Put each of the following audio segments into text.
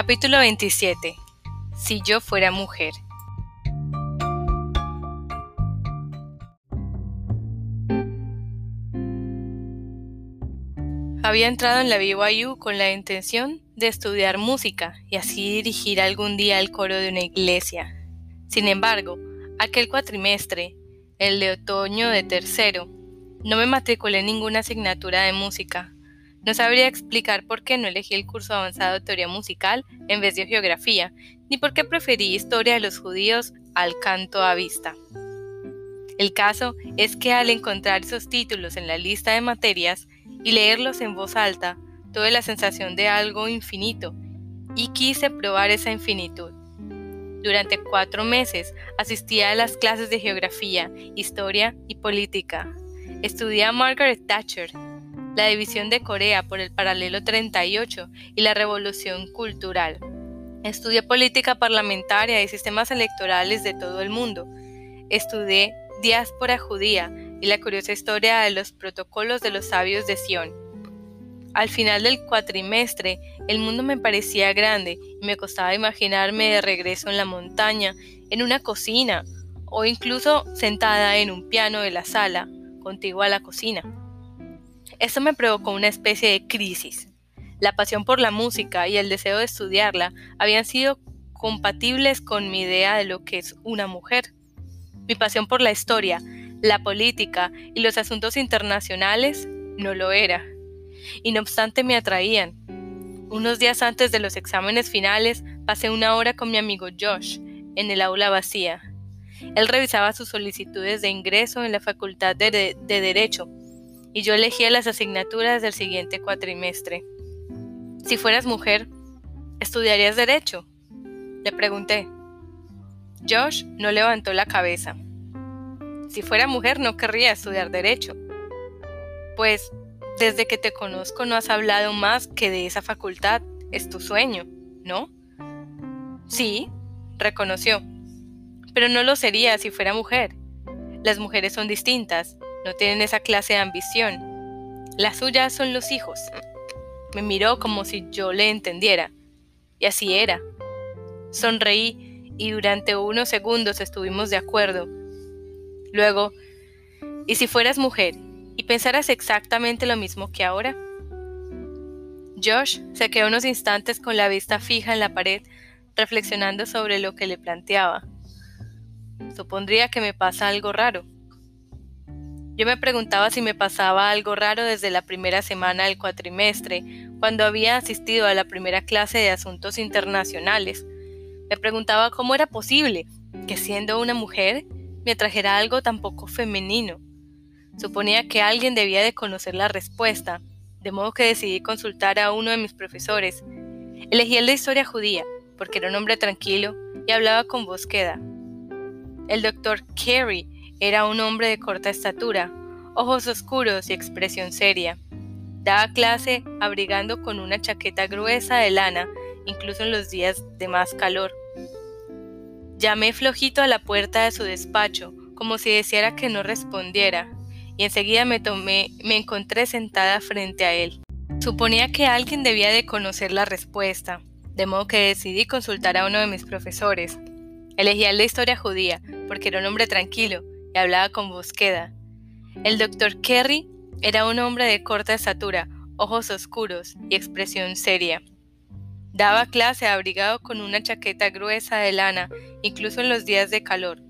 Capítulo 27. Si yo fuera mujer. Había entrado en la BYU con la intención de estudiar música y así dirigir algún día el coro de una iglesia. Sin embargo, aquel cuatrimestre, el de otoño de tercero, no me matriculé en ninguna asignatura de música. No sabría explicar por qué no elegí el curso avanzado de teoría musical en vez de geografía, ni por qué preferí historia de los judíos al canto a vista. El caso es que al encontrar esos títulos en la lista de materias y leerlos en voz alta, tuve la sensación de algo infinito y quise probar esa infinitud. Durante cuatro meses asistía a las clases de geografía, historia y política. Estudié a Margaret Thatcher, la división de Corea por el paralelo 38 y la revolución cultural. Estudié política parlamentaria y sistemas electorales de todo el mundo. Estudié diáspora judía y la curiosa historia de los protocolos de los sabios de Sion. Al final del cuatrimestre, el mundo me parecía grande y me costaba imaginarme de regreso en la montaña, en una cocina, o incluso sentada en un piano de la sala, contigua a la cocina. Esto me provocó una especie de crisis. La pasión por la música y el deseo de estudiarla habían sido compatibles con mi idea de lo que es una mujer. Mi pasión por la historia, la política y los asuntos internacionales no lo era. Y no obstante me atraían. Unos días antes de los exámenes finales pasé una hora con mi amigo Josh en el aula vacía. Él revisaba sus solicitudes de ingreso en la Facultad de, de Derecho y yo elegía las asignaturas del siguiente cuatrimestre. Si fueras mujer, ¿estudiarías derecho? Le pregunté. Josh no levantó la cabeza. Si fuera mujer no querría estudiar derecho. Pues desde que te conozco no has hablado más que de esa facultad. Es tu sueño, ¿no? Sí, reconoció. Pero no lo sería si fuera mujer. Las mujeres son distintas no tienen esa clase de ambición. Las suyas son los hijos. Me miró como si yo le entendiera. Y así era. Sonreí y durante unos segundos estuvimos de acuerdo. Luego, ¿y si fueras mujer y pensaras exactamente lo mismo que ahora? Josh se quedó unos instantes con la vista fija en la pared, reflexionando sobre lo que le planteaba. Supondría que me pasa algo raro. Yo me preguntaba si me pasaba algo raro desde la primera semana del cuatrimestre, cuando había asistido a la primera clase de asuntos internacionales. Me preguntaba cómo era posible que siendo una mujer me atrajera algo tan poco femenino. Suponía que alguien debía de conocer la respuesta, de modo que decidí consultar a uno de mis profesores. Elegí el de historia judía, porque era un hombre tranquilo y hablaba con voz queda. El doctor Carey era un hombre de corta estatura, ojos oscuros y expresión seria. Daba clase abrigando con una chaqueta gruesa de lana, incluso en los días de más calor. Llamé flojito a la puerta de su despacho, como si deseara que no respondiera, y enseguida me tomé, me encontré sentada frente a él. Suponía que alguien debía de conocer la respuesta, de modo que decidí consultar a uno de mis profesores. Elegí al de historia judía, porque era un hombre tranquilo, y hablaba con búsqueda. El doctor Kerry era un hombre de corta estatura, ojos oscuros y expresión seria. Daba clase abrigado con una chaqueta gruesa de lana, incluso en los días de calor.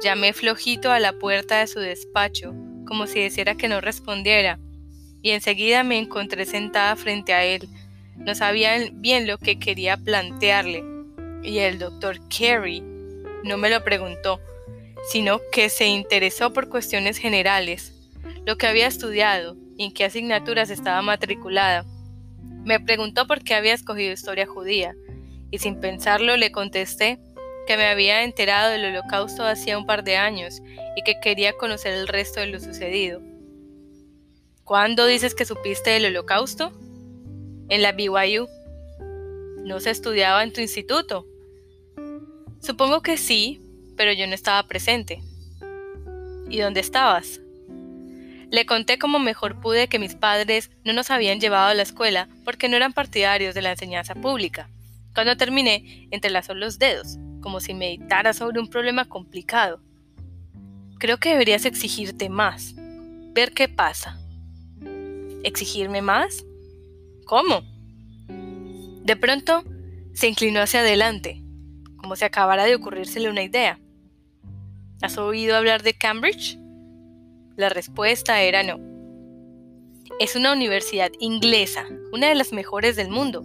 Llamé flojito a la puerta de su despacho, como si deseara que no respondiera, y enseguida me encontré sentada frente a él. No sabía bien lo que quería plantearle, y el doctor Carey no me lo preguntó, sino que se interesó por cuestiones generales, lo que había estudiado y en qué asignaturas estaba matriculada. Me preguntó por qué había escogido historia judía, y sin pensarlo le contesté que me había enterado del holocausto hacía un par de años y que quería conocer el resto de lo sucedido. ¿Cuándo dices que supiste del holocausto? En la BYU. ¿No se estudiaba en tu instituto? Supongo que sí, pero yo no estaba presente. ¿Y dónde estabas? Le conté como mejor pude que mis padres no nos habían llevado a la escuela porque no eran partidarios de la enseñanza pública. Cuando terminé, entrelazó los dedos, como si meditara sobre un problema complicado. Creo que deberías exigirte más, ver qué pasa. ¿Exigirme más? ¿Cómo? De pronto, se inclinó hacia adelante, como si acabara de ocurrírsele una idea. ¿Has oído hablar de Cambridge? La respuesta era no. Es una universidad inglesa, una de las mejores del mundo.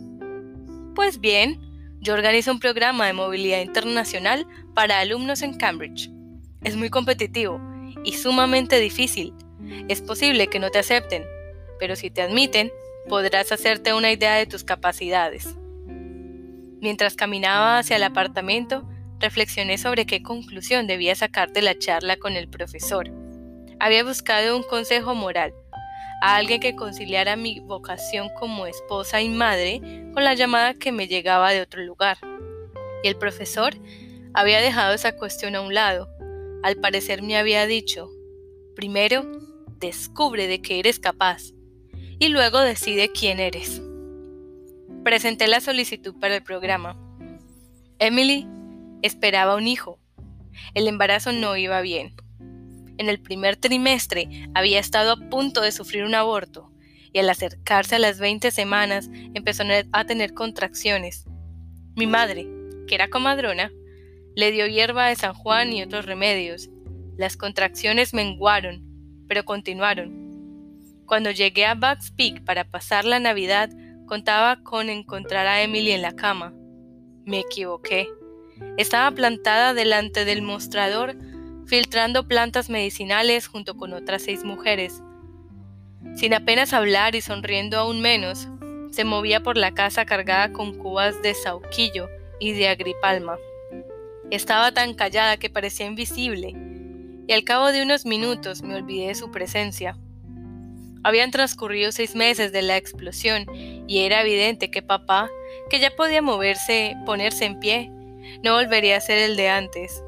Pues bien, yo organizo un programa de movilidad internacional para alumnos en Cambridge. Es muy competitivo y sumamente difícil. Es posible que no te acepten, pero si te admiten, podrás hacerte una idea de tus capacidades. Mientras caminaba hacia el apartamento, reflexioné sobre qué conclusión debía sacar de la charla con el profesor. Había buscado un consejo moral, a alguien que conciliara mi vocación como esposa y madre con la llamada que me llegaba de otro lugar. Y el profesor había dejado esa cuestión a un lado. Al parecer me había dicho, primero, descubre de qué eres capaz y luego decide quién eres. Presenté la solicitud para el programa. Emily esperaba un hijo. El embarazo no iba bien en el primer trimestre había estado a punto de sufrir un aborto y al acercarse a las 20 semanas empezó a tener contracciones. Mi madre, que era comadrona, le dio hierba de San Juan y otros remedios. Las contracciones menguaron, pero continuaron. Cuando llegué a Bugs Peak para pasar la Navidad, contaba con encontrar a Emily en la cama. Me equivoqué. Estaba plantada delante del mostrador filtrando plantas medicinales junto con otras seis mujeres. Sin apenas hablar y sonriendo aún menos, se movía por la casa cargada con cubas de sauquillo y de agripalma. Estaba tan callada que parecía invisible, y al cabo de unos minutos me olvidé de su presencia. Habían transcurrido seis meses de la explosión y era evidente que papá, que ya podía moverse, ponerse en pie, no volvería a ser el de antes.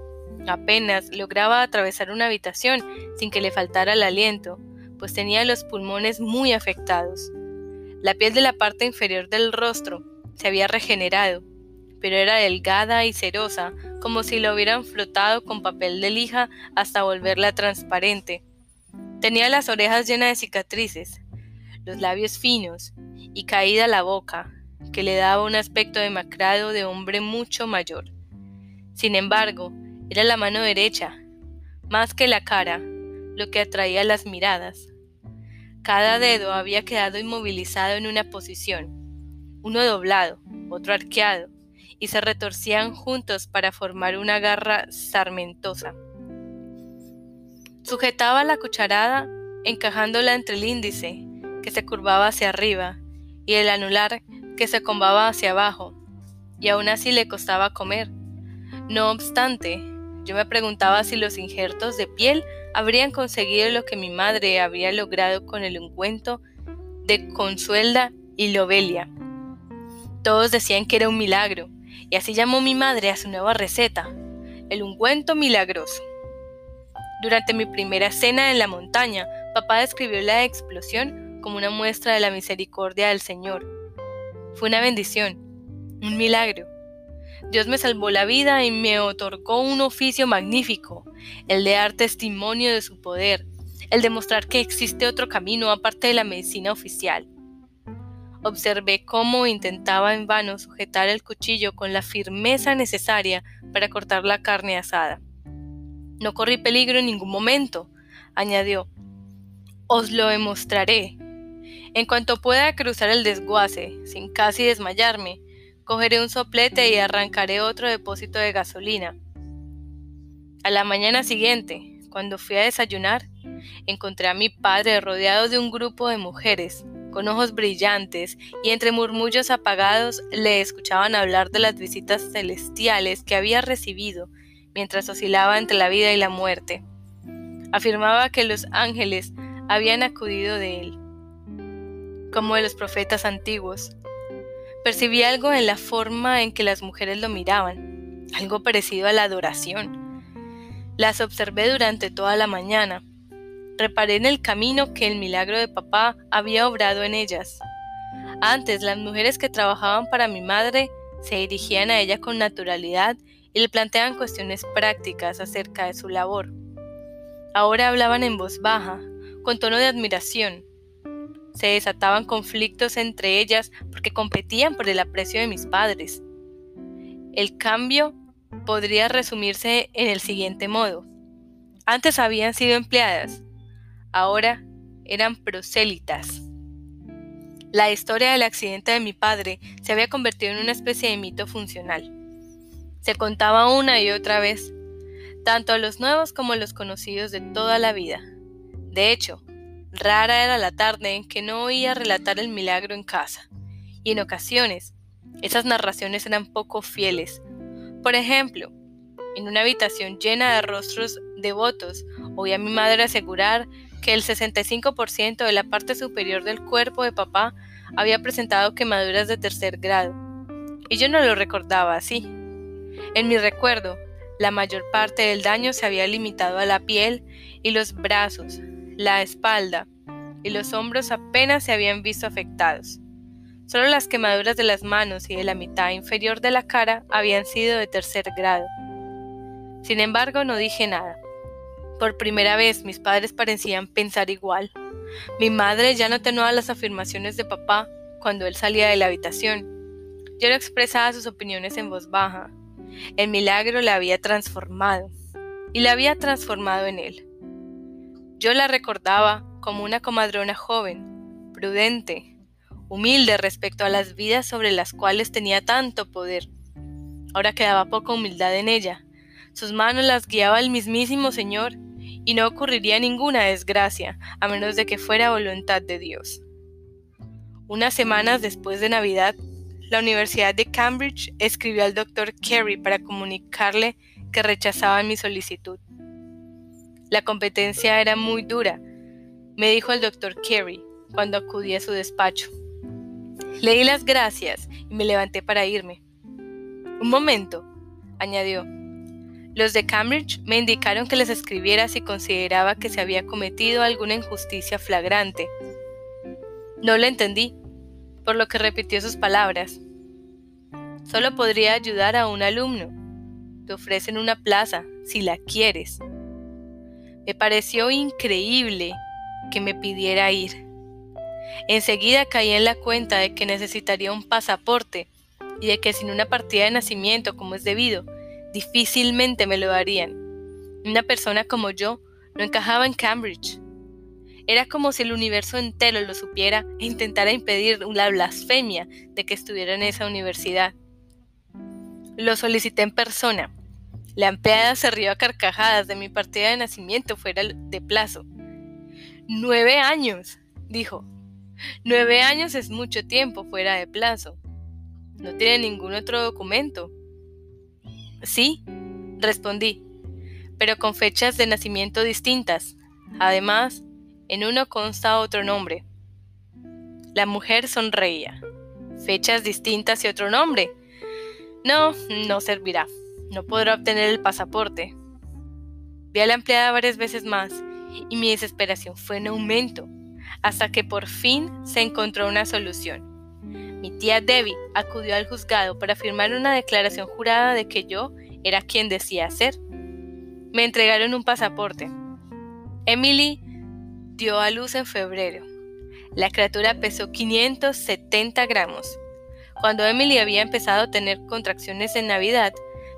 Apenas lograba atravesar una habitación sin que le faltara el aliento, pues tenía los pulmones muy afectados. La piel de la parte inferior del rostro se había regenerado, pero era delgada y cerosa, como si la hubieran flotado con papel de lija hasta volverla transparente. Tenía las orejas llenas de cicatrices, los labios finos y caída la boca, que le daba un aspecto demacrado de hombre mucho mayor. Sin embargo, era la mano derecha, más que la cara, lo que atraía las miradas. Cada dedo había quedado inmovilizado en una posición, uno doblado, otro arqueado, y se retorcían juntos para formar una garra sarmentosa. Sujetaba la cucharada encajándola entre el índice, que se curvaba hacia arriba, y el anular, que se combaba hacia abajo, y aún así le costaba comer. No obstante, yo me preguntaba si los injertos de piel habrían conseguido lo que mi madre había logrado con el ungüento de Consuelda y Lobelia. Todos decían que era un milagro, y así llamó mi madre a su nueva receta, el ungüento milagroso. Durante mi primera cena en la montaña, papá describió la explosión como una muestra de la misericordia del Señor. Fue una bendición, un milagro. Dios me salvó la vida y me otorgó un oficio magnífico, el de dar testimonio de su poder, el de mostrar que existe otro camino aparte de la medicina oficial. Observé cómo intentaba en vano sujetar el cuchillo con la firmeza necesaria para cortar la carne asada. No corrí peligro en ningún momento, añadió. Os lo demostraré. En cuanto pueda cruzar el desguace, sin casi desmayarme, Cogeré un soplete y arrancaré otro depósito de gasolina. A la mañana siguiente, cuando fui a desayunar, encontré a mi padre rodeado de un grupo de mujeres, con ojos brillantes, y entre murmullos apagados le escuchaban hablar de las visitas celestiales que había recibido mientras oscilaba entre la vida y la muerte. Afirmaba que los ángeles habían acudido de él, como de los profetas antiguos, Percibí algo en la forma en que las mujeres lo miraban, algo parecido a la adoración. Las observé durante toda la mañana. Reparé en el camino que el milagro de papá había obrado en ellas. Antes las mujeres que trabajaban para mi madre se dirigían a ella con naturalidad y le planteaban cuestiones prácticas acerca de su labor. Ahora hablaban en voz baja, con tono de admiración. Se desataban conflictos entre ellas porque competían por el aprecio de mis padres. El cambio podría resumirse en el siguiente modo. Antes habían sido empleadas, ahora eran prosélitas. La historia del accidente de mi padre se había convertido en una especie de mito funcional. Se contaba una y otra vez, tanto a los nuevos como a los conocidos de toda la vida. De hecho, rara era la tarde en que no oía relatar el milagro en casa, y en ocasiones esas narraciones eran poco fieles. Por ejemplo, en una habitación llena de rostros devotos, oí a mi madre asegurar que el 65% de la parte superior del cuerpo de papá había presentado quemaduras de tercer grado, y yo no lo recordaba así. En mi recuerdo, la mayor parte del daño se había limitado a la piel y los brazos, la espalda y los hombros apenas se habían visto afectados. Solo las quemaduras de las manos y de la mitad inferior de la cara habían sido de tercer grado. Sin embargo, no dije nada. Por primera vez mis padres parecían pensar igual. Mi madre ya no atenuaba las afirmaciones de papá cuando él salía de la habitación. Yo no expresaba sus opiniones en voz baja, el milagro la había transformado y la había transformado en él. Yo la recordaba como una comadrona joven, prudente, humilde respecto a las vidas sobre las cuales tenía tanto poder. Ahora quedaba poca humildad en ella. Sus manos las guiaba el mismísimo Señor y no ocurriría ninguna desgracia a menos de que fuera voluntad de Dios. Unas semanas después de Navidad, la Universidad de Cambridge escribió al doctor Carey para comunicarle que rechazaban mi solicitud. La competencia era muy dura, me dijo el doctor Carey cuando acudí a su despacho. Leí las gracias y me levanté para irme. Un momento, añadió. Los de Cambridge me indicaron que les escribiera si consideraba que se había cometido alguna injusticia flagrante. No lo entendí, por lo que repitió sus palabras. Solo podría ayudar a un alumno. Te ofrecen una plaza, si la quieres. Me pareció increíble que me pidiera ir. Enseguida caí en la cuenta de que necesitaría un pasaporte y de que sin una partida de nacimiento como es debido, difícilmente me lo darían. Una persona como yo no encajaba en Cambridge. Era como si el universo entero lo supiera e intentara impedir la blasfemia de que estuviera en esa universidad. Lo solicité en persona. La empleada se rió a carcajadas de mi partida de nacimiento fuera de plazo. Nueve años, dijo. Nueve años es mucho tiempo fuera de plazo. ¿No tiene ningún otro documento? Sí, respondí, pero con fechas de nacimiento distintas. Además, en uno consta otro nombre. La mujer sonreía. Fechas distintas y otro nombre. No, no servirá. No podrá obtener el pasaporte. Vi a la empleada varias veces más y mi desesperación fue en aumento, hasta que por fin se encontró una solución. Mi tía Debbie acudió al juzgado para firmar una declaración jurada de que yo era quien decía ser. Me entregaron un pasaporte. Emily dio a luz en febrero. La criatura pesó 570 gramos. Cuando Emily había empezado a tener contracciones en Navidad,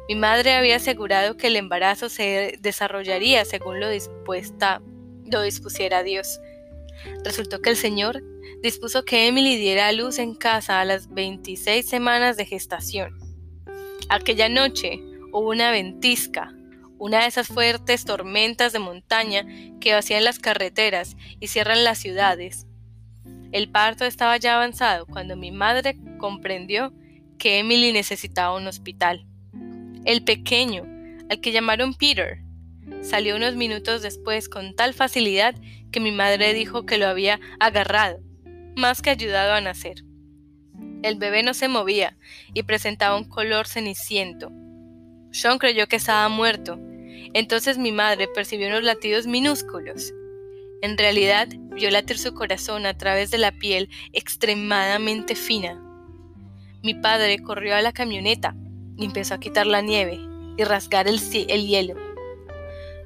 mi madre había asegurado que el embarazo se desarrollaría según lo dispuesta, lo dispusiera Dios. Resultó que el Señor dispuso que Emily diera a luz en casa a las 26 semanas de gestación. Aquella noche hubo una ventisca una de esas fuertes tormentas de montaña que vacían las carreteras y cierran las ciudades. El parto estaba ya avanzado cuando mi madre comprendió que Emily necesitaba un hospital. El pequeño, al que llamaron Peter, salió unos minutos después con tal facilidad que mi madre dijo que lo había agarrado, más que ayudado a nacer. El bebé no se movía y presentaba un color ceniciento. Sean creyó que estaba muerto. Entonces mi madre percibió unos latidos minúsculos. En realidad, vio latir su corazón a través de la piel extremadamente fina. Mi padre corrió a la camioneta y empezó a quitar la nieve y rasgar el, el hielo.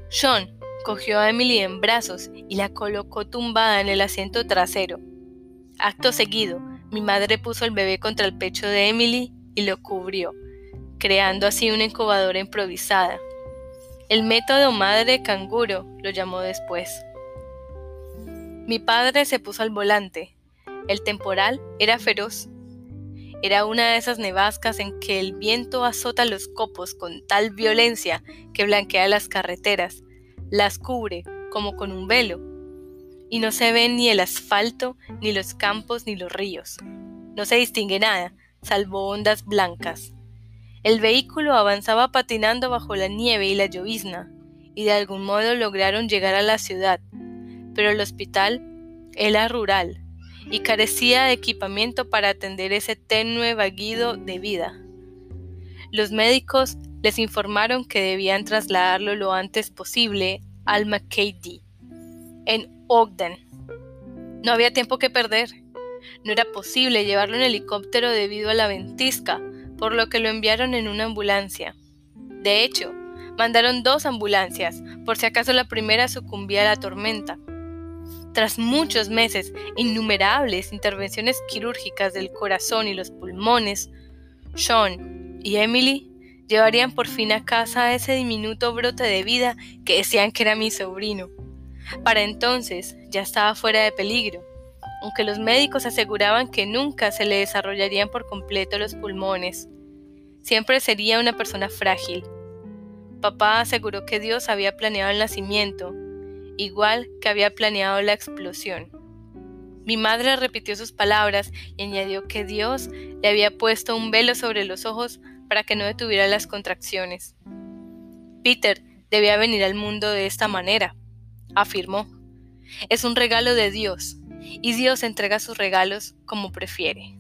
Sean cogió a Emily en brazos y la colocó tumbada en el asiento trasero. Acto seguido, mi madre puso el bebé contra el pecho de Emily y lo cubrió, creando así una incubadora improvisada. El método madre canguro lo llamó después. Mi padre se puso al volante. El temporal era feroz. Era una de esas nevascas en que el viento azota los copos con tal violencia que blanquea las carreteras, las cubre como con un velo, y no se ve ni el asfalto, ni los campos, ni los ríos. No se distingue nada, salvo ondas blancas. El vehículo avanzaba patinando bajo la nieve y la llovizna, y de algún modo lograron llegar a la ciudad, pero el hospital era rural y carecía de equipamiento para atender ese tenue vaguido de vida. Los médicos les informaron que debían trasladarlo lo antes posible al McKay en Ogden. No había tiempo que perder. No era posible llevarlo en helicóptero debido a la ventisca, por lo que lo enviaron en una ambulancia. De hecho, mandaron dos ambulancias, por si acaso la primera sucumbía a la tormenta. Tras muchos meses, innumerables intervenciones quirúrgicas del corazón y los pulmones, Sean y Emily llevarían por fin a casa a ese diminuto brote de vida que decían que era mi sobrino. Para entonces ya estaba fuera de peligro, aunque los médicos aseguraban que nunca se le desarrollarían por completo los pulmones. Siempre sería una persona frágil. Papá aseguró que Dios había planeado el nacimiento, igual que había planeado la explosión. Mi madre repitió sus palabras y añadió que Dios le había puesto un velo sobre los ojos para que no detuviera las contracciones. Peter debía venir al mundo de esta manera, afirmó. Es un regalo de Dios, y Dios entrega sus regalos como prefiere.